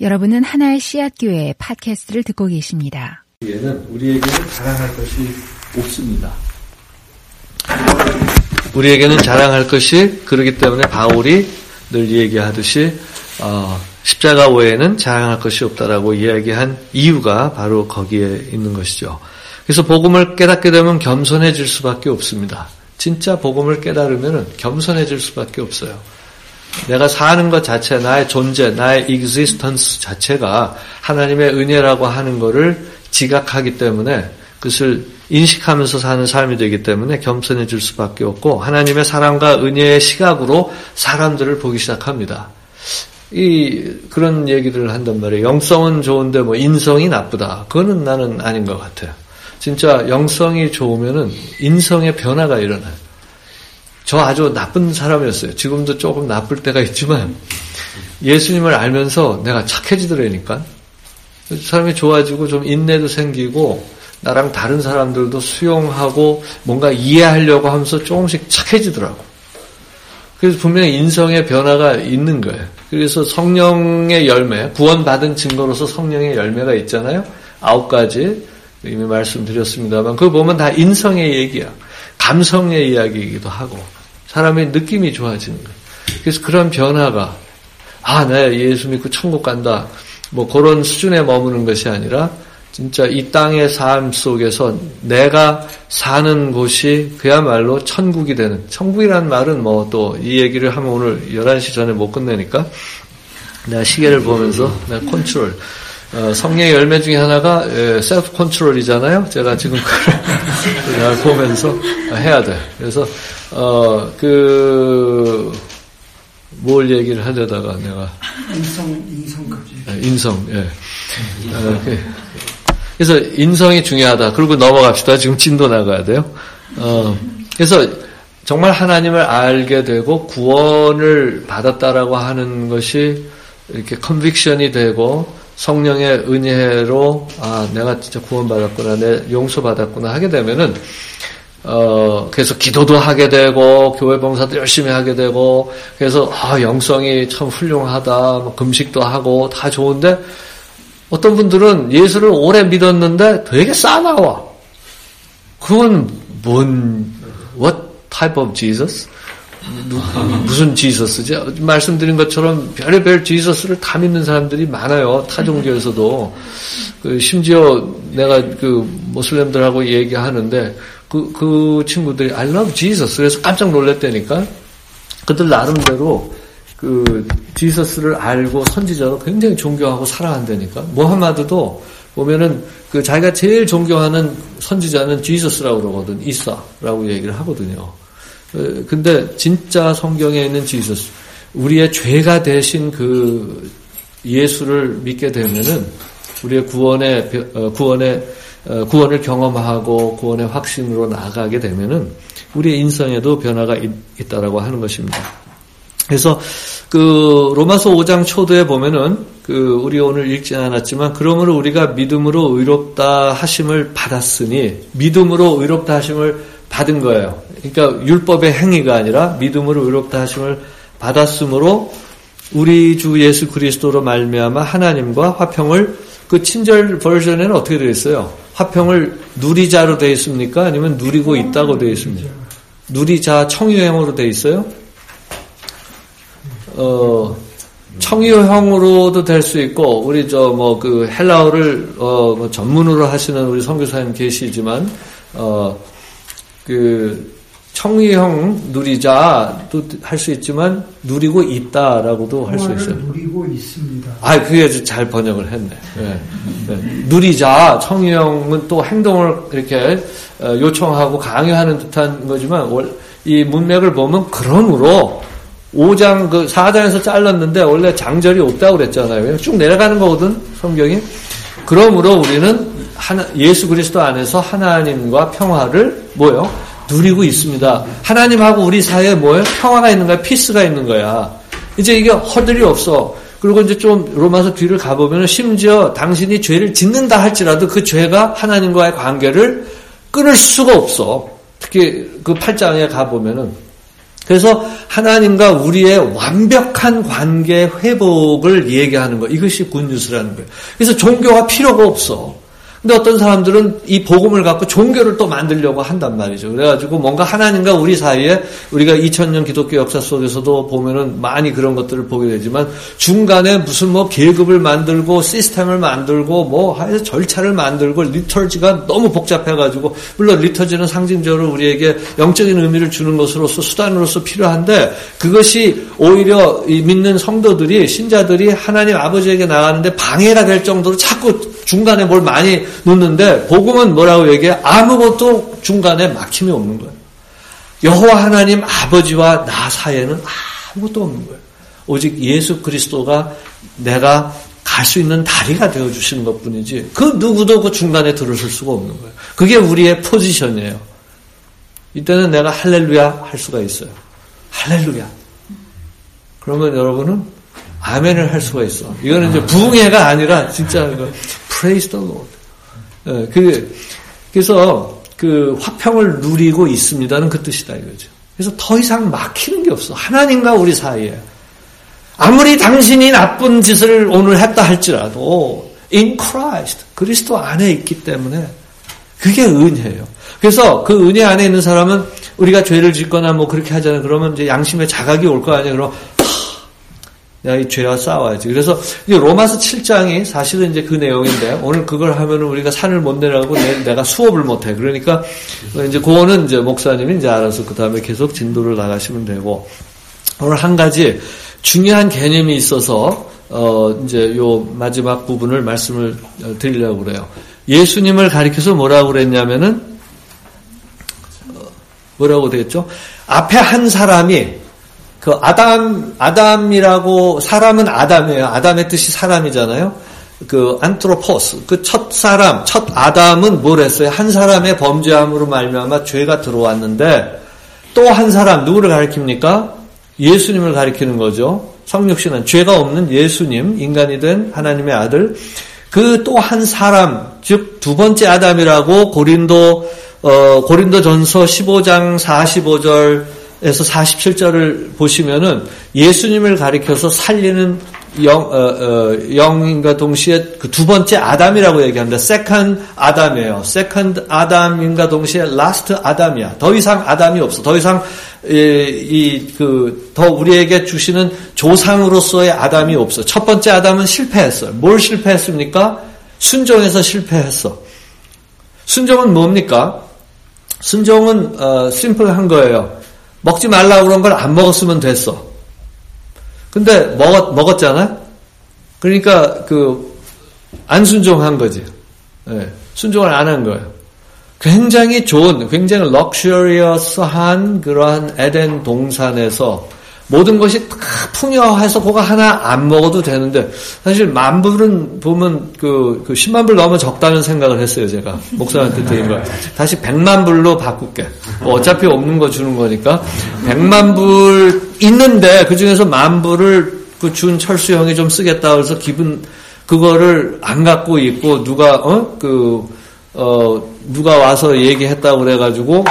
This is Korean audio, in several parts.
여러분은 하나의 씨앗교회 팟캐스트를 듣고 계십니다. 우리에는 우리에게는 자랑할 것이 없습니다. 우리에게는 자랑할 것이 그러기 때문에 바울이 늘 얘기하듯이 어, 십자가 외에는 자랑할 것이 없다라고 이야기한 이유가 바로 거기에 있는 것이죠. 그래서 복음을 깨닫게 되면 겸손해질 수밖에 없습니다. 진짜 복음을 깨달으면 겸손해질 수밖에 없어요. 내가 사는 것 자체, 나의 존재, 나의 existence 자체가 하나님의 은혜라고 하는 것을 지각하기 때문에 그것을 인식하면서 사는 삶이 되기 때문에 겸손해질 수밖에 없고 하나님의 사랑과 은혜의 시각으로 사람들을 보기 시작합니다. 이 그런 얘기를 한단 말이에요. 영성은 좋은데 뭐 인성이 나쁘다. 그거는 나는 아닌 것 같아요. 진짜 영성이 좋으면은 인성의 변화가 일어나요. 저 아주 나쁜 사람이었어요. 지금도 조금 나쁠 때가 있지만 예수님을 알면서 내가 착해지더라니까. 사람이 좋아지고 좀 인내도 생기고 나랑 다른 사람들도 수용하고 뭔가 이해하려고 하면서 조금씩 착해지더라고. 그래서 분명히 인성의 변화가 있는 거예요. 그래서 성령의 열매, 구원받은 증거로서 성령의 열매가 있잖아요. 아홉 가지 이미 말씀드렸습니다만 그거 보면 다 인성의 얘기야. 감성의 이야기이기도 하고 사람의 느낌이 좋아지는 거예요. 그래서 그런 변화가 아, 내 예수 믿고 천국 간다. 뭐 그런 수준에 머무는 것이 아니라 진짜 이 땅의 삶 속에서 내가 사는 곳이 그야말로 천국이 되는 천국이란 말은 뭐 또 이 얘기를 하면 오늘 11시 전에 못 끝내니까 내가 시계를 보면서 내가 컨트롤 어, 성령의 열매 중에 하나가 셀프 컨트롤이잖아요. 제가 지금 그걸 보면서 해야 돼. 그래서 어, 그, 뭘 얘기를 하려다가 내가. 인성, 인성까지. 네, 인성, 예. 어, 그, 그래서 인성이 중요하다. 그리고 넘어갑시다. 지금 진도 나가야 돼요. 어, 그래서 정말 하나님을 알게 되고 구원을 받았다라고 하는 것이 이렇게 컨빅션이 되고 성령의 은혜로 아 내가 진짜 구원받았구나 내 용서받았구나 하게 되면은 어 그래서 기도도 하게 되고 교회 봉사도 열심히 하게 되고 그래서 아 영성이 참 훌륭하다 뭐 금식도 하고 다 좋은데 어떤 분들은 예수를 오래 믿었는데 되게 싸나와. 그건 뭔 what type of Jesus 무슨 지서스지? 말씀드린 것처럼 별의별 지서스를 다 믿는 사람들이 많아요. 타 종교에서도. 그 심지어 내가 그 모슬렘들하고 얘기하는데 그, 그 친구들이 I love Jesus. 그래서 깜짝 놀랐다니까. 그들 나름대로 그 지서스를 알고 선지자로 굉장히 존경하고 사랑한다니까. 모하마드도 보면은 그 자기가 제일 존경하는 선지자는 지서스라고 그러거든. 이사라고 얘기를 하거든요. 어, 근데 진짜 성경에 있는 지sus, 우리의 죄가 되신 그 예수를 믿게 되면은 우리의 구원의 어, 구원의 어, 구원을 경험하고 구원의 확신으로 나아가게 되면은 우리의 인성에도 변화가 있, 다라고 하는 것입니다. 그래서 그 로마서 5장 초도에 보면은 그 우리 오늘 읽지 않았지만 그러므로 우리가 믿음으로 의롭다 하심을 받았으니 믿음으로 의롭다 하심을 받은 거예요. 그러니까 율법의 행위가 아니라 믿음으로 의롭다 하심을 받았으므로 우리 주 예수 그리스도로 말미암아 하나님과 화평을 그 친절 버전에는 어떻게 되어 있어요? 화평을 누리자로 되어 있습니까? 아니면 누리고 있다고 되어 있습니까? 누리자 청유형으로 되어 있어요? 어, 청유형으로도 될 수 있고 우리 저 뭐 그 헬라어를 어뭐 전문으로 하시는 우리 선교사님 계시지만 어 그 청유형 누리자도 할 수 있지만 누리고 있다라고도 할 수 있어요. 누리고 있습니다. 아, 그게 잘 번역을 했네. 네. 네. 누리자 청유형은 또 행동을 이렇게 어, 요청하고 강요하는 듯한 거지만 이 문맥을 보면 그러므로 5장 그 4장에서 잘랐는데 원래 장절이 없다고 그랬잖아요. 쭉 내려가는 거거든 성경이. 그러므로 우리는 하나, 예수 그리스도 안에서 하나님과 평화를 뭐요? 누리고 있습니다. 하나님하고 우리 사이에 뭐예요? 평화가 있는 거야, 피스가 있는 거야. 이제 이게 허들이 없어. 그리고 이제 좀 로마서 뒤를 가보면 심지어 당신이 죄를 짓는다 할지라도 그 죄가 하나님과의 관계를 끊을 수가 없어. 특히 그 8장에 가보면은 그래서 하나님과 우리의 완벽한 관계 회복을 얘기하는 거 이것이 굿뉴스라는 거예요. 그래서 종교가 필요가 없어. 근데 어떤 사람들은 이 복음을 갖고 종교를 또 만들려고 한단 말이죠. 그래가지고 뭔가 하나님과 우리 사이에 우리가 2000년 기독교 역사 속에서도 보면은 많이 그런 것들을 보게 되지만 중간에 무슨 뭐 계급을 만들고 시스템을 만들고 뭐 해서 절차를 만들고 리터지가 너무 복잡해가지고 물론 리터지는 상징적으로 우리에게 영적인 의미를 주는 것으로서 수단으로서 필요한데 그것이 오히려 믿는 성도들이 신자들이 하나님 아버지에게 나가는데 방해가 될 정도로 자꾸 중간에 뭘 많이 놓는데 복음은 뭐라고 얘기해? 아무것도 중간에 막힘이 없는 거예요. 여호와 하나님 아버지와 나 사이에는 아무것도 없는 거예요. 오직 예수 그리스도가 내가 갈 수 있는 다리가 되어 주시는 것뿐이지 그 누구도 그 중간에 들어설 수가 없는 거예요. 그게 우리의 포지션이에요. 이때는 내가 할렐루야 할 수가 있어요. 할렐루야. 그러면 여러분은 아멘을 할 수가 있어. 이거는 이제 부흥회가 아니라 진짜 이거 praise the Lord. 예, 그, 그래서 그 화평을 누리고 있습니다는 그 뜻이다 이거죠. 그래서 더 이상 막히는 게 없어. 하나님과 우리 사이에. 아무리 당신이 나쁜 짓을 오늘 했다 할지라도 in Christ 그리스도 안에 있기 때문에 그게 은혜예요. 그래서 그 은혜 안에 있는 사람은 우리가 죄를 짓거나 뭐 그렇게 하잖아요. 그러면 이제 양심의 자각이 올 거 아니에요. 그럼 내가 이 죄와 싸워야지. 그래서 로마서 7장이 사실은 이제 그 내용인데 오늘 그걸 하면은 우리가 산을 못 내려가고 내 가 수업을 못 해. 그러니까 이제 그거는 이제 목사님이 이제 알아서 그 다음에 계속 진도를 나가시면 되고 오늘 한 가지 중요한 개념이 있어서 어 이제 요 마지막 부분을 말씀을 드리려고 그래요. 예수님을 가리켜서 뭐라고 그랬냐면은 어, 뭐라고 되겠죠? 앞에 한 사람이 그 아담 아담이라고 사람은 아담이에요. 아담의 뜻이 사람이잖아요. 그 안트로포스 그 첫 사람 첫 아담은 뭘 했어요? 한 사람의 범죄함으로 말미암아 죄가 들어왔는데 또 한 사람 누구를 가리킵니까? 예수님을 가리키는 거죠. 성육신은 죄가 없는 예수님 인간이 된 하나님의 아들 그 또 한 사람 즉 두 번째 아담이라고 고린도 어, 고린도 전서 15장 45절 에서 47절을 보시면은 예수님을 가리켜서 살리는 영, 어, 어, 영임과 동시에 그 두 번째 아담이라고 얘기합니다. second 아담이에요. second 아담임과 동시에 last 아담이야. 더 이상 아담이 없어. 더 이상 이그더 우리에게 주시는 조상으로서의 아담이 없어. 첫 번째 아담은 실패했어요. 뭘 실패했습니까? 순종해서 실패했어. 순종은 뭡니까? 순종은 어, 심플한 거예요. 먹지 말라고 그런 걸 안 먹었으면 됐어. 근데 먹었, 먹었잖아? 그러니까 그, 안 순종한 거지. 네, 순종을 안 한 거예요. 굉장히 좋은, 굉장히 럭셔리어스한 그러한 에덴 동산에서 모든 것이 다 풍요해서 그거 하나 안 먹어도 되는데 사실 만 불은 보면 그, 그 10만 불 넘으면 적다는 생각을 했어요 제가. 목사한테 드린 거 다시 100만 불로 바꿀게. 뭐 어차피 없는 거 주는 거니까. 100만 불 있는데 그 중에서 만 불을 그 준 철수 형이 좀 쓰겠다 그래서 기분 그거를 안 갖고 있고 누가 어그 어, 누가 와서 얘기했다고 그래가지고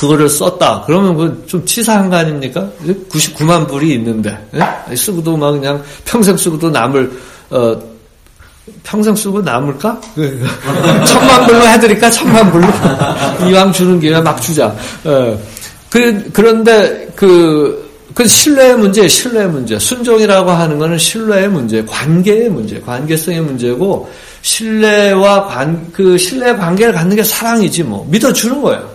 그거를 썼다. 그러면 그 좀 치사한 거 아닙니까? 99만 불이 있는데 예? 쓰고도 막 그냥 평생 쓰고도 남을 어 평생 쓰고 남을까? 그, 천만 불로 해드릴까? 천만 불로 이왕 주는 김에 막 주자. 어. 그 그런데 그. 그 신뢰의 문제, 신뢰의 문제. 순종이라고 하는 것은 신뢰의 문제, 관계의 문제, 관계성의 문제고 신뢰와 관, 그 신뢰의 관계를 갖는 게 사랑이지 뭐 믿어주는 거예요.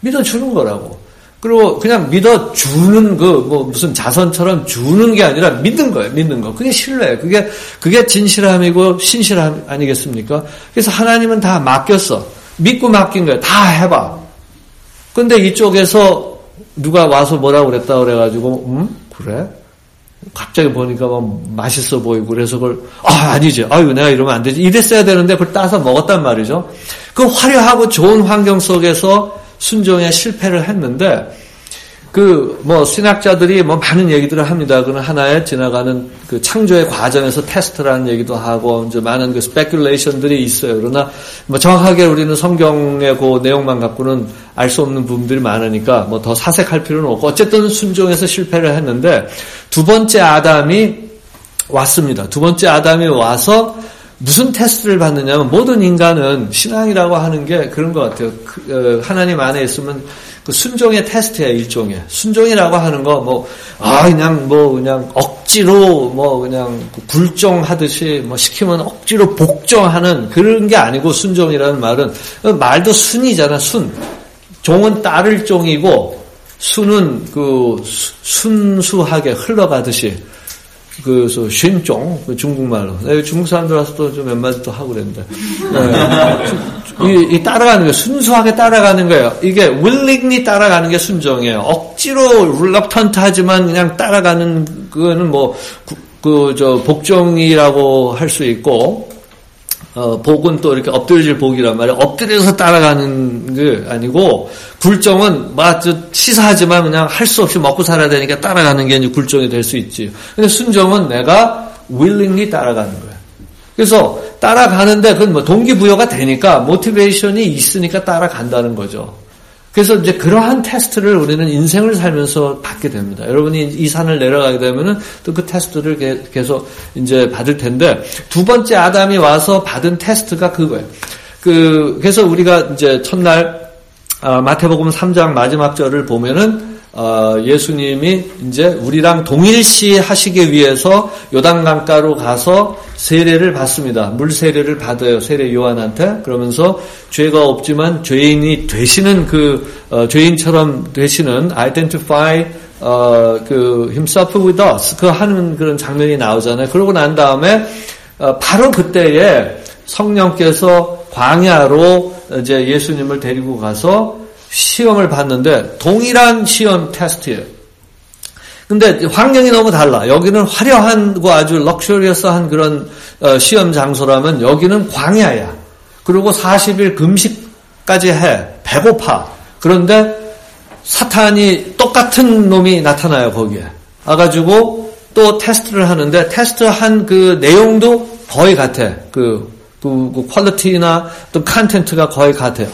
믿어주는 거라고. 그리고 그냥 믿어주는 그, 뭐, 무슨 자선처럼 주는 게 아니라 믿는 거예요, 믿는 거. 그게 신뢰예요. 그게, 그게 진실함이고 신실함 아니겠습니까? 그래서 하나님은 다 맡겼어. 믿고 맡긴 거예요. 다 해봐. 근데 이쪽에서 누가 와서 뭐라고 그랬다 그래가지고, 음? 그래? 갑자기 보니까 막 맛있어 보이고 그래서 그걸 아 아니지 아유 내가 이러면 안 되지 이랬어야 되는데 그걸 따서 먹었단 말이죠 그 화려하고 좋은 환경 속에서 순종에 실패를 했는데 그, 뭐, 신학자들이 뭐 많은 얘기들을 합니다. 그는 하나의 지나가는 그 창조의 과정에서 테스트라는 얘기도 하고, 이제 많은 그 스페큘레이션들이 있어요. 그러나, 뭐 정확하게 우리는 성경의 그 내용만 갖고는 알 수 없는 부분들이 많으니까, 뭐 더 사색할 필요는 없고, 어쨌든 순종해서 실패를 했는데, 두 번째 아담이 왔습니다. 두 번째 아담이 와서, 무슨 테스트를 받느냐면 모든 인간은 신앙이라고 하는 게 그런 것 같아요. 그, 어, 하나님 안에 있으면 그 순종의 테스트야 일종의 순종이라고 하는 거 뭐 아 그냥 뭐 그냥 억지로 뭐 그냥 불종하듯이 뭐 시키면 억지로 복종하는 그런 게 아니고 순종이라는 말은 말도 순이잖아 순 종은 따를 종이고 순은 그 순수하게 흘러가듯이 그래서 쉰종 그 중국말로 네, 중국 사람들 와서 또 좀 몇 마디 또 하고 그랬는데 네. 이, 이, 따라가는 거 순수하게 따라가는 거예요. 이게 willingly 따라가는 게 순종이에요. 억지로 reluctant 하지만 그냥 따라가는 그거는 뭐 그 저 복종이라고 할 수 있고 어, 복은 또 이렇게 엎드려질 복이란 말이에요. 엎드려서 따라가는 게 아니고, 굴종은, 막, 저, 치사하지만 그냥 할 수 없이 먹고 살아야 되니까 따라가는 게 이제 굴종이 될 수 있지. 근데 순종은 내가 willingly 따라가는 거예요. 그래서 따라가는데 그건 뭐 동기부여가 되니까, 모티베이션이 있으니까 따라간다는 거죠. 그래서 이제 그러한 테스트를 우리는 인생을 살면서 받게 됩니다. 여러분이 이 산을 내려가게 되면은 또 그 테스트를 계속 이제 받을 텐데 두 번째 아담이 와서 받은 테스트가 그거예요. 그 그래서 우리가 이제 첫날 아, 마태복음 3장 마지막 절을 보면은 어, 예수님이 이제 우리랑 동일시 하시기 위해서 요단강가로 가서 세례를 받습니다. 물 세례를 받아요. 세례 요한한테 그러면서 죄가 없지만 죄인이 되시는 그 어, 죄인처럼 되시는 identify 어, 그 himself with us 그 하는 그런 장면이 나오잖아요. 그러고 난 다음에 어, 바로 그때에 성령께서 광야로 이제 예수님을 데리고 가서 시험을 봤는데 동일한 시험 테스트예요. 근데 환경이 너무 달라. 여기는 화려한고 아주 럭셔리어스한 그런 어, 시험 장소라면 여기는 광야야. 그리고 40일 금식까지 해. 배고파. 그런데 사탄이 똑같은 놈이 나타나요, 거기에. 와가지고 또 테스트를 하는데 테스트한 그 내용도 거의 같아. 그, 그, 그 퀄리티나 또 컨텐트가 거의 같아요.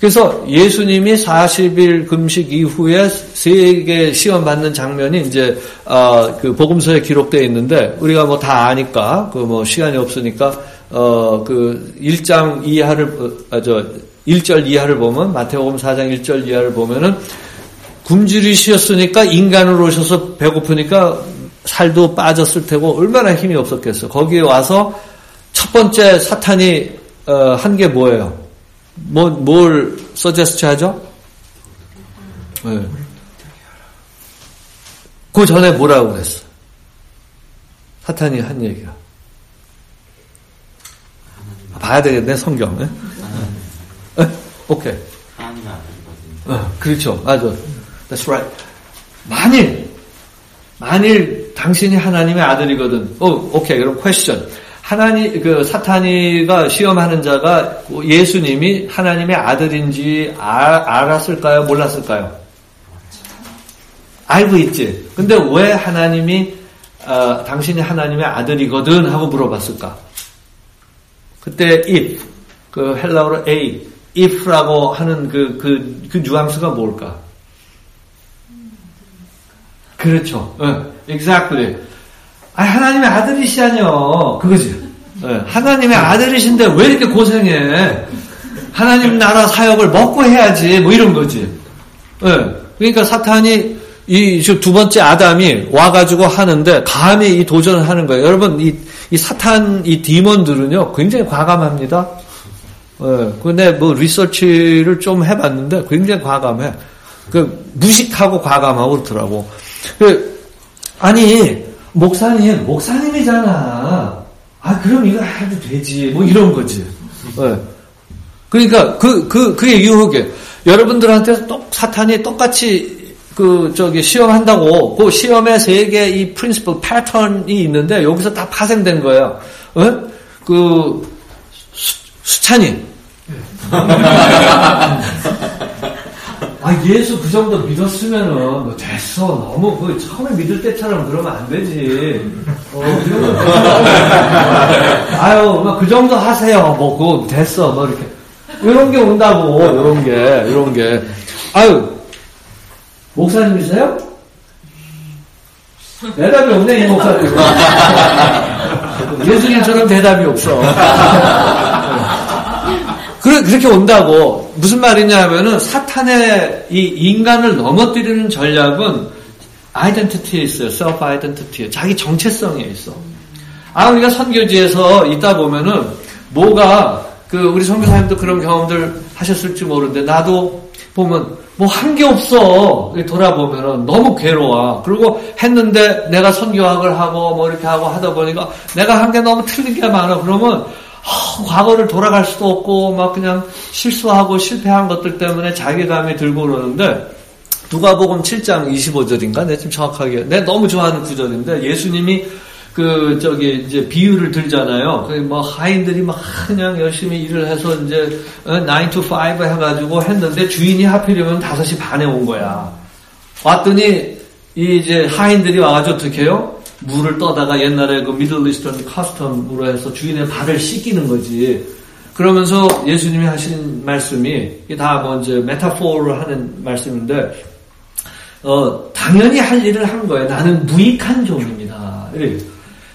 그래서 예수님이 40일 금식 이후에 세계 시험 받는 장면이 이제 어, 그 복음서에 기록되어 있는데 우리가 뭐 다 아니까 그 뭐 시간이 없으니까 어 그 1장 이하를 아, 저 1절 이하를 보면 마태복음 4장 1절 이하를 보면은 굶주리 쉬었으니까 인간으로 오셔서 배고프니까 살도 빠졌을 테고 얼마나 힘이 없었겠어. 거기에 와서 첫 번째 사탄이 어, 한 게 뭐예요? 뭐, 뭘 서제스트 하죠? 네. 그 전에 뭐라고 그랬어? 사탄이 한 얘기가. 봐야 되겠네, 성경. 네? 네? 오케이. 어, 그렇죠. 맞아. That's right. 만일, 만일 당신이 하나님의 아들이거든. 어, 오케이. 그럼 퀘스천. 하나님 그 사탄이가 시험하는 자가 예수님이 하나님의 아들인지 아, 알았을까요? 몰랐을까요? 알고 있지. 근데 왜 하나님이 어, 당신이 하나님의 아들이거든 하고 물어봤을까? 그때 if 그 헬라어로 a if라고 하는 그 그, 그 뉘앙스가 뭘까? 그렇죠. 어, exactly. 아, 하나님의 아들이시다뇨. 그거지. 네. 하나님의 아들이신데 왜 이렇게 고생해? 하나님 나라 사역을 먹고 해야지. 뭐 이런 거지. 네. 그러니까 사탄이 이 두 번째 아담이 와가지고 하는데 감히 이 도전을 하는 거예요. 여러분 이, 이 사탄 이 디몬들은요 굉장히 과감합니다. 네. 근데 뭐 리서치를 좀 해봤는데 굉장히 과감해. 그 무식하고 과감하고 그렇더라고. 그 아니 목사님, 목사님이잖아. 아, 그럼 이거 해도 되지. 뭐 이런 거지. 네. 그러니까 그, 그, 그게 유혹이에요. 여러분들한테 똑, 사탄이 똑같이 그, 저기, 시험한다고, 그 시험의 세개이 프린시플 패턴이 있는데, 여기서 다 파생된 거예요. 어? 그, 수, 수찬이. 아, 예수 그 정도 믿었으면은, 뭐 됐어. 너무, 그, 처음에 믿을 때처럼 그러면 안 되지. 어, 아유, 뭐그 정도 하세요. 뭐, 그거 됐어. 뭐, 이렇게. 이런 게 온다고, 이런 게, 이런 게. 아유, 목사님이세요? 대답이 없네, 이 목사님. 예수님처럼 대답이 없어. 그렇게 온다고. 무슨 말이냐 하면은 사탄의 이 인간을 넘어뜨리는 전략은 아이덴티티에 있어요. 셀프 아이덴티티에. 자기 정체성에 있어. 아, 우리가 선교지에서 있다 보면은 뭐가 그 우리 선교사님도 그런 경험들 하셨을지 모르는데 나도 보면 뭐 한 게 없어. 돌아보면은 너무 괴로워. 그리고 했는데 내가 선교학을 하고 뭐 이렇게 하고 하다 보니까 내가 한 게 너무 틀린 게 많아. 그러면 어, 과거를 돌아갈 수도 없고 막 그냥 실수하고 실패한 것들 때문에 자괴감이 들고 그러는데 누가복음 7장 25절인가? 내 지금 정확하게 내 너무 좋아하는 구절인데 예수님이 그 저기 이제 비유를 들잖아요. 그뭐 하인들이 막 그냥 열심히 일을 해서 이제 9 어, to 5 해가지고 했는데 주인이 하필이면 5시 반에 온 거야. 왔더니 이 이제 하인들이 와가지고 어떻게 해요? 물을 떠다가 옛날에 그 Middle Eastern custom으로 해서 주인의 발을 씻기는 거지. 그러면서 예수님이 하신 말씀이 다 먼저 뭐 메타포를 하는 말씀인데 어, 당연히 할 일을 한 거예요. 나는 무익한 종입니다.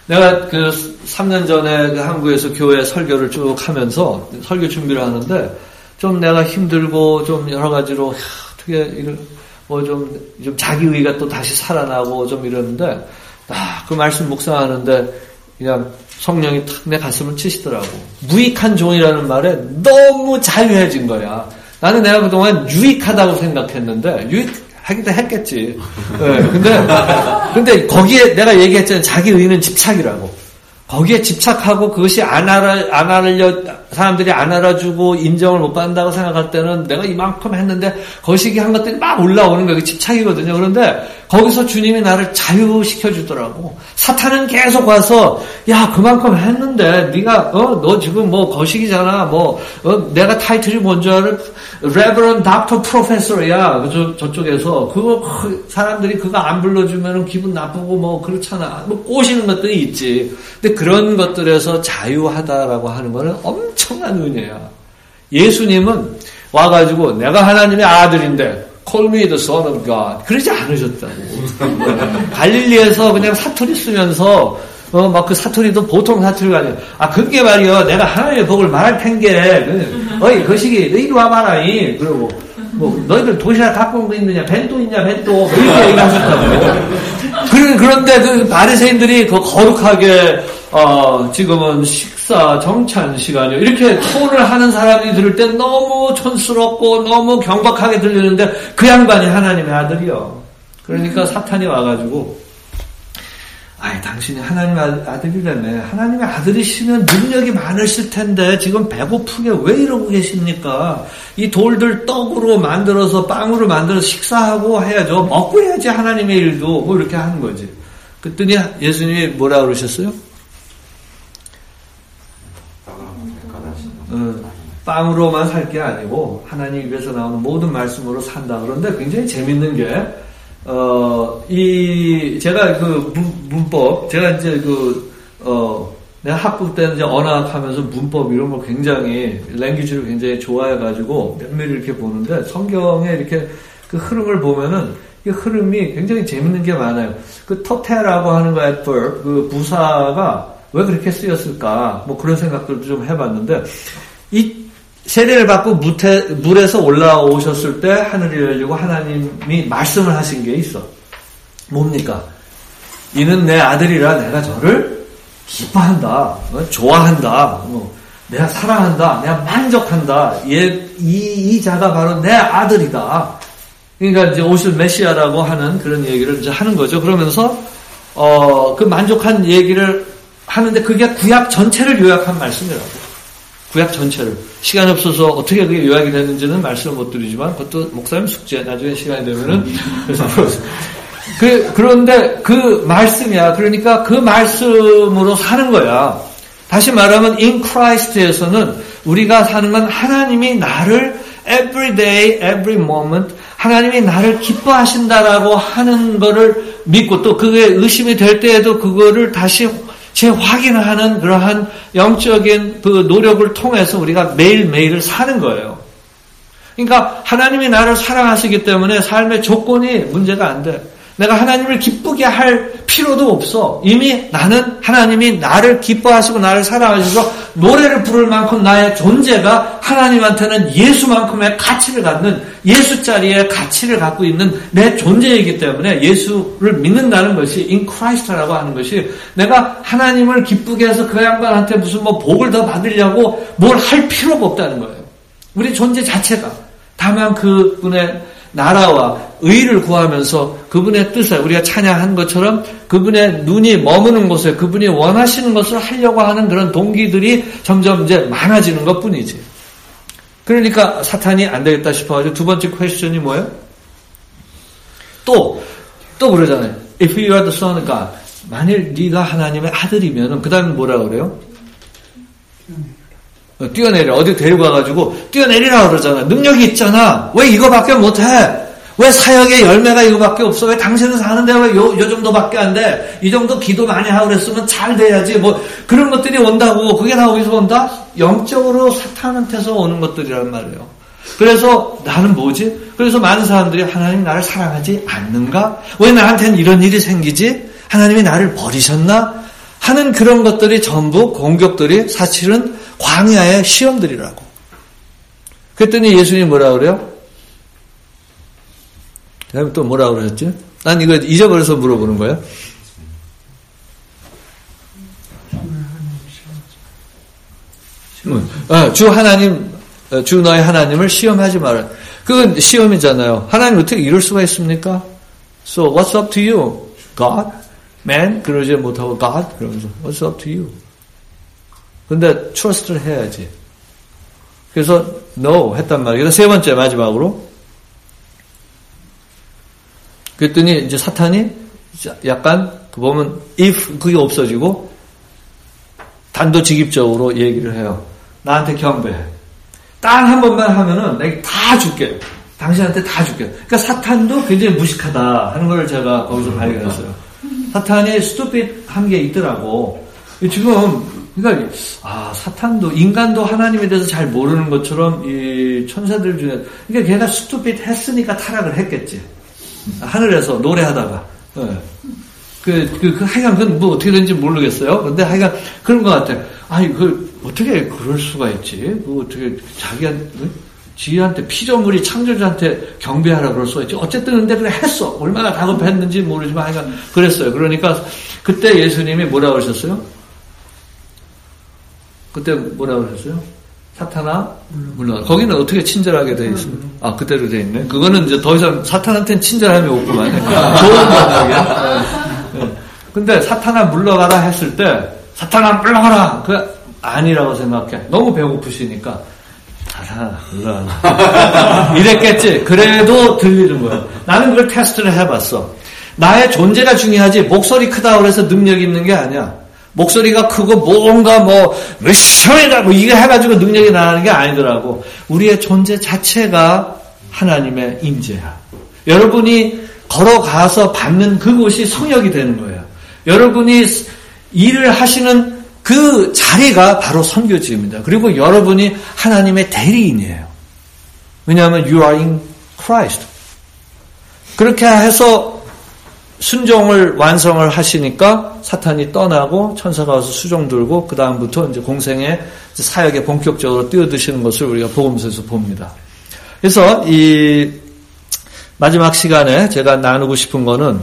내가 그 3년 전에 그 한국에서 교회 설교를 쭉 하면서 설교 준비를 하는데 좀 내가 힘들고 좀 여러 가지로 어떻게 이걸 뭐좀 좀 자기의가 또 다시 살아나고 좀 이러는데 아, 그 말씀 묵상하는데 그냥 성령이 탁 내 가슴을 치시더라고. 무익한 종이라는 말에 너무 자유해진 거야. 나는 내가 그동안 유익하다고 생각했는데 유익하기도 했겠지. 네, 근데 근데 거기에 내가 얘기했잖아. 자기 의는 집착이라고. 거기에 집착하고 그것이 안 알아, 안 알려, 사람들이 안 알아주고 인정을 못 받는다고 생각할 때는 내가 이만큼 했는데 거시기 한 것들이 막 올라오는 거예요. 집착이거든요. 그런데 거기서 주님이 나를 자유시켜 주더라고. 사탄은 계속 와서 야 그만큼 했는데 네가 어 너 지금 뭐 거시기잖아. 뭐 어, 내가 타이틀이 뭔지 알아? Reverend Doctor Professor야. 저, 저쪽에서 그거 사람들이 그거 안 불러주면 기분 나쁘고 뭐 그렇잖아. 뭐 꼬시는 것들이 있지. 근데 그런 것들에서 자유하다라고 하는 것은 엄청 난 은혜야. 예수님은 와가지고 내가 하나님의 아들인데 me the son of God. 그러지 않으셨다고. 갈릴리에서 그냥 사투리 쓰면서 어, 막 그 사투리도 보통 사투리가 아니야. 아, 그게 말이야. 내가 하나님의 복을 말할 텐게. 어이, 거시기, 너 이리 와봐라 이. 그러고, 뭐, 너희들 도시락 갖고 온 거 있느냐? 벤또 있냐, 벤또. 뭐 이렇게 얘기하셨다고. 그런데 그 바리새인들이 그 거룩하게 어, 지금은 식 사 정찬 시간이요. 이렇게 토를 하는 사람이 들을 때 너무 촌스럽고 너무 경박하게 들리는데 그 양반이 하나님의 아들이요. 그러니까 사탄이 와가지고 아이 당신이 하나님 아들이라며 하나님의 아들이시면 능력이 많으실 텐데 지금 배고프게 왜 이러고 계십니까? 이 돌들 떡으로 만들어서 빵으로 만들어서 식사하고 해야죠. 먹고 해야지 하나님의 일도 뭐 이렇게 하는 거지. 그랬더니 예수님이 뭐라 그러셨어요? 어, 빵으로만 살 게 아니고 하나님 입에서 나오는 모든 말씀으로 산다. 그런데 굉장히 재밌는 게, 어, 이, 제가 그 문, 법 제가 이제 그, 어, 내가 학부 때는 이제 언어학 하면서 문법 이런 걸 굉장히, 랭귀지를 굉장히 좋아해가지고 면밀히 이렇게 보는데 성경에 이렇게 그 흐름을 보면은 이 흐름이 굉장히 재밌는 게 많아요. 그 터테라고 하는 거 adverb, 그 부사가 왜 그렇게 쓰였을까? 뭐 그런 생각들도 좀 해봤는데, 이 세례를 받고 무태, 물에서 올라오셨을 때 하늘이 열리고 하나님이 말씀을 하신 게 있어. 뭡니까? 이는 내 아들이라 내가 저를 기뻐한다. 어? 좋아한다. 뭐, 내가 사랑한다. 내가 만족한다. 얘, 이, 이 자가 바로 내 아들이다. 그러니까 이제 오실 메시아라고 하는 그런 얘기를 이제 하는 거죠. 그러면서, 어, 그 만족한 얘기를 하는데 그게 구약 전체를 요약한 말씀이라고. 구약 전체를. 시간 없어서 어떻게 그게 요약이 됐는지는 말씀을 못 드리지만 그것도 목사님 숙제 나중에 시간이 되면은 그래서 그, 그런데 그 말씀이야. 그러니까 그 말씀으로 사는 거야. 다시 말하면 in Christ에서는 우리가 사는 건 하나님이 나를 every day, every moment 하나님이 나를 기뻐하신다라고 하는 거를 믿고 또 그게 의심이 될 때에도 그거를 다시 재확인하는 그러한 영적인 그 노력을 통해서 우리가 매일매일을 사는 거예요. 그러니까 하나님이 나를 사랑하시기 때문에 삶의 조건이 문제가 안 돼. 내가 하나님을 기쁘게 할 필요도 없어. 이미 나는 하나님이 나를 기뻐하시고 나를 사랑하셔서 노래를 부를 만큼 나의 존재가 하나님한테는 예수만큼의 가치를 갖는 예수 자리의 가치를 갖고 있는 내 존재이기 때문에 예수를 믿는다는 것이 in Christ라고 하는 것이 내가 하나님을 기쁘게 해서 그 양반한테 무슨 뭐 복을 더 받으려고 뭘 할 필요가 없다는 거예요. 우리 존재 자체가 다만 그분의 나라와 의를 구하면서 그분의 뜻을 우리가 찬양한 것처럼 그분의 눈이 머무는 곳에 그분이 원하시는 것을 하려고 하는 그런 동기들이 점점 이제 많아지는 것 뿐이지. 그러니까 사탄이 안 되겠다 싶어가지고 두 번째 퀘스천이 뭐예요? 또, 또 그러잖아요. If you are the son of God. 만일 네가 하나님의 아들이면 그 다음에 뭐라 그래요? 어, 뛰어내려. 어디 데리고 가가지고 뛰어내리라 그러잖아. 능력이 있잖아. 왜 이거밖에 못해? 왜 사역의 열매가 이거밖에 없어? 왜 당신은 사는데 왜 요, 요 정도밖에 안 돼? 이 정도 기도 많이 하고 그랬으면 잘 돼야지. 뭐 그런 것들이 온다고. 그게 나 어디서 온다? 영적으로 사탄한테서 오는 것들이란 말이에요. 그래서 나는 뭐지? 그래서 많은 사람들이 하나님 나를 사랑하지 않는가? 왜 나한테는 이런 일이 생기지? 하나님이 나를 버리셨나? 하는 그런 것들이 전부 공격들이 사실은 광야의 시험들이라고. 그랬더니 예수님이 뭐라 그래요? 그 다음에 또 뭐라 그러셨지? 난 이거 잊어버려서 물어보는 거야. 어, 주 하나님, 어, 주 너의 하나님을 시험하지 마라. 그건 시험이잖아요. 하나님 어떻게 이럴 수가 있습니까? So what's up to you? God? Man? 그러지 못하고 God? 그러면서 what's up to you? 근데 trust를 해야지. 그래서 no 했단 말이에요. 세 번째 마지막으로 그랬더니 이제 사탄이 약간 그 보면 if 그게 없어지고 단도직입적으로 얘기를 해요. 나한테 경배해. 딱 한 번만 하면은 내가 다 줄게. 당신한테 다 줄게. 그러니까 사탄도 굉장히 무식하다 하는 걸 제가 거기서 발견했어요. 사탄이 스투핏 한 게 있더라고. 지금 그러니까 아 사탄도 인간도 하나님에 대해서 잘 모르는 것처럼 이 천사들 중에 그러니까 걔가 스투핏 했으니까 타락을 했겠지 하늘에서 노래하다가 네. 그, 그, 그, 하여간, 그건 뭐 어떻게 된지 모르겠어요. 근데 하여간, 그런 것 같아. 아니, 그, 어떻게 그럴 수가 있지? 그, 어떻게, 자기한테, 지한테, 피조물이 창조주한테 경배하라 그럴 수가 있지. 어쨌든, 근데 그래 했어. 얼마나 다급했는지 모르지만 하여간, 그랬어요. 그러니까, 그때 예수님이 뭐라고 하셨어요? 그때 뭐라고 하셨어요? 사탄아 물러가. 거기는 어떻게 친절하게 돼 있습니까? 아 그대로 돼 있네. 그거는 이제 더 이상 사탄한테는 친절함이 없구만. 좋은 방법이야. 네. 근데 사탄아 물러가라 했을 때 사탄아 물러가라. 그 아니라고 생각해. 너무 배고프시니까 사탄아 물러가라. 이랬겠지. 그래도 들리는 거야. 나는 그걸 테스트를 해봤어. 나의 존재가 중요하지 목소리 크다 그래서 능력 있는 게 아니야. 목소리가 크고 뭔가 뭐 으쌰이다 뭐 이게 해가지고 능력이 나는 게 아니더라고. 우리의 존재 자체가 하나님의 임재야. 여러분이 걸어가서 받는 그곳이 성역이 되는 거예요. 여러분이 일을 하시는 그 자리가 바로 선교지입니다. 그리고 여러분이 하나님의 대리인이에요. 왜냐하면 you are in Christ. 그렇게 해서 순종을 완성을 하시니까 사탄이 떠나고 천사가 와서 수종 들고 그 다음부터 이제 공생의 사역에 본격적으로 뛰어드시는 것을 우리가 복음서에서 봅니다. 그래서 이 마지막 시간에 제가 나누고 싶은 거는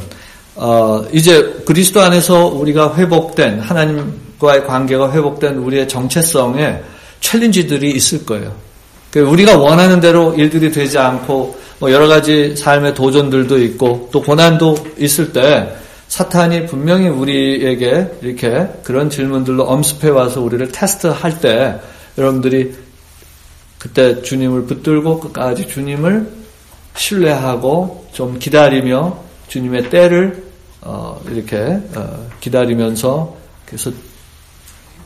어 이제 그리스도 안에서 우리가 회복된 하나님과의 관계가 회복된 우리의 정체성에 챌린지들이 있을 거예요. 그 우리가 원하는 대로 일들이 되지 않고 뭐 여러 가지 삶의 도전들도 있고 또 고난도 있을 때 사탄이 분명히 우리에게 이렇게 그런 질문들로 엄습해 와서 우리를 테스트할 때 여러분들이 그때 주님을 붙들고 끝까지 주님을 신뢰하고 좀 기다리며 주님의 때를 어 이렇게 어 기다리면서 그래서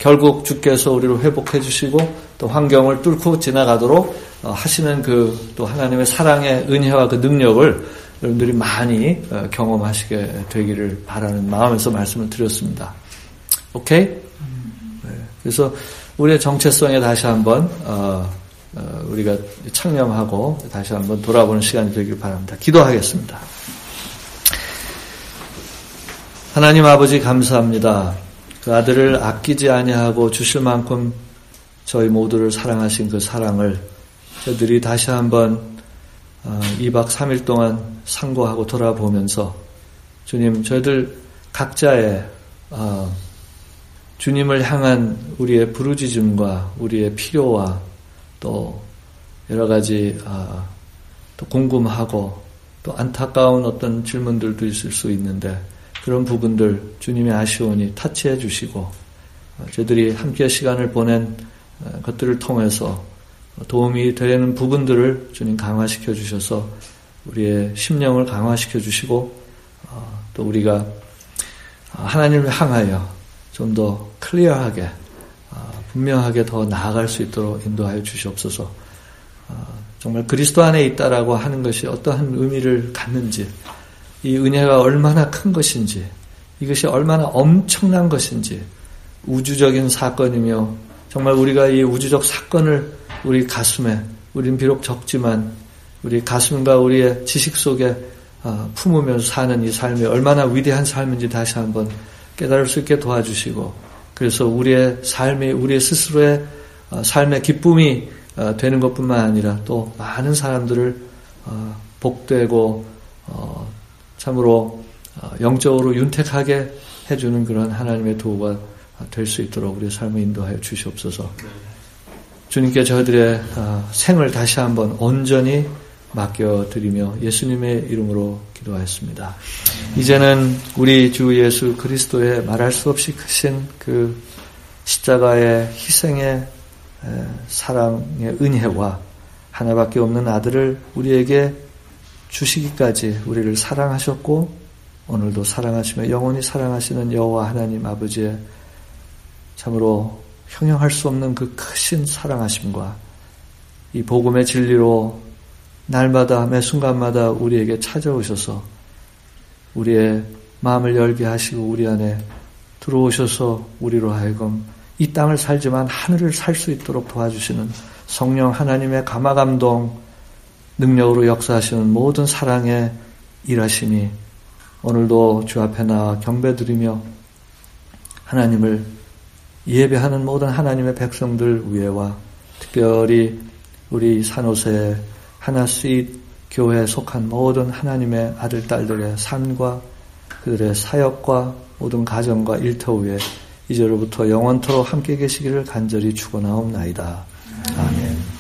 결국 주께서 우리를 회복해 주시고 또 환경을 뚫고 지나가도록 어, 하시는 그 또 하나님의 사랑의 은혜와 그 능력을 여러분들이 많이 어, 경험하시게 되기를 바라는 마음에서 말씀을 드렸습니다. 오케이? 네. 그래서 우리의 정체성에 다시 한번 우리가 창념하고 다시 한번 돌아보는 시간이 되길 바랍니다. 기도하겠습니다. 하나님 아버지 감사합니다. 그 아들을 아끼지 아니하고 주실 만큼 저희 모두를 사랑하신 그 사랑을 저들이 다시 한번 2박 어, 3일 동안 상고하고 돌아보면서 주님 저희들 각자의 어, 주님을 향한 우리의 부르짖음과 우리의 필요와 또 여러 가지 어, 또 궁금하고 또 안타까운 어떤 질문들도 있을 수 있는데 그런 부분들 주님의 아쉬우니 타치해 주시고 어, 저희들이 함께 시간을 보낸 어, 것들을 통해서 도움이 되는 부분들을 주님 강화시켜 주셔서 우리의 심령을 강화시켜 주시고 어, 또 우리가 하나님을 향하여 좀 더 클리어하게 분명하게 더 나아갈 수 있도록 인도하여 주시옵소서. 정말 그리스도 안에 있다라고 하는 것이 어떠한 의미를 갖는지 이 은혜가 얼마나 큰 것인지, 이것이 얼마나 엄청난 것인지, 우주적인 사건이며, 정말 우리가 이 우주적 사건을 우리 가슴에, 우린 비록 적지만, 우리 가슴과 우리의 지식 속에 어, 품으면서 사는 이 삶이 얼마나 위대한 삶인지 다시 한번 깨달을 수 있게 도와주시고, 그래서 우리의 삶이, 우리의 스스로의 어, 삶의 기쁨이 어, 되는 것 뿐만 아니라 또 많은 사람들을 복되고 참으로 어, 영적으로 윤택하게 해주는 그런 하나님의 도구가 될 수 있도록 우리 삶을 인도하여 주시옵소서. 주님께 저희들의 어, 생을 다시 한번 온전히 맡겨드리며 예수님의 이름으로 기도하였습니다. 이제는 우리 주 예수 그리스도의 말할 수 없이 크신 그 십자가의 희생의 사랑의 은혜와 하나밖에 없는 아들을 우리에게 주시기까지 우리를 사랑하셨고 오늘도 사랑하시며 영원히 사랑하시는 여호와 하나님 아버지의 참으로 형용할 수 없는 그 크신 사랑하심과 이 복음의 진리로 날마다 매 순간마다 우리에게 찾아오셔서 우리의 마음을 열게 하시고 우리 안에 들어오셔서 우리로 하여금 이 땅을 살지만 하늘을 살 수 있도록 도와주시는 성령 하나님의 감화 감동 능력으로 역사하시는 모든 사랑의 일하심이 오늘도 주 앞에 나와 경배드리며 하나님을 예배하는 모든 하나님의 백성들 위에와 특별히 우리 산호세 하나스윗 교회에 속한 모든 하나님의 아들, 딸들의 삶과 그들의 사역과 모든 가정과 일터 위에 이제로부터 영원토록 함께 계시기를 간절히 축원하옵나이다. 아멘.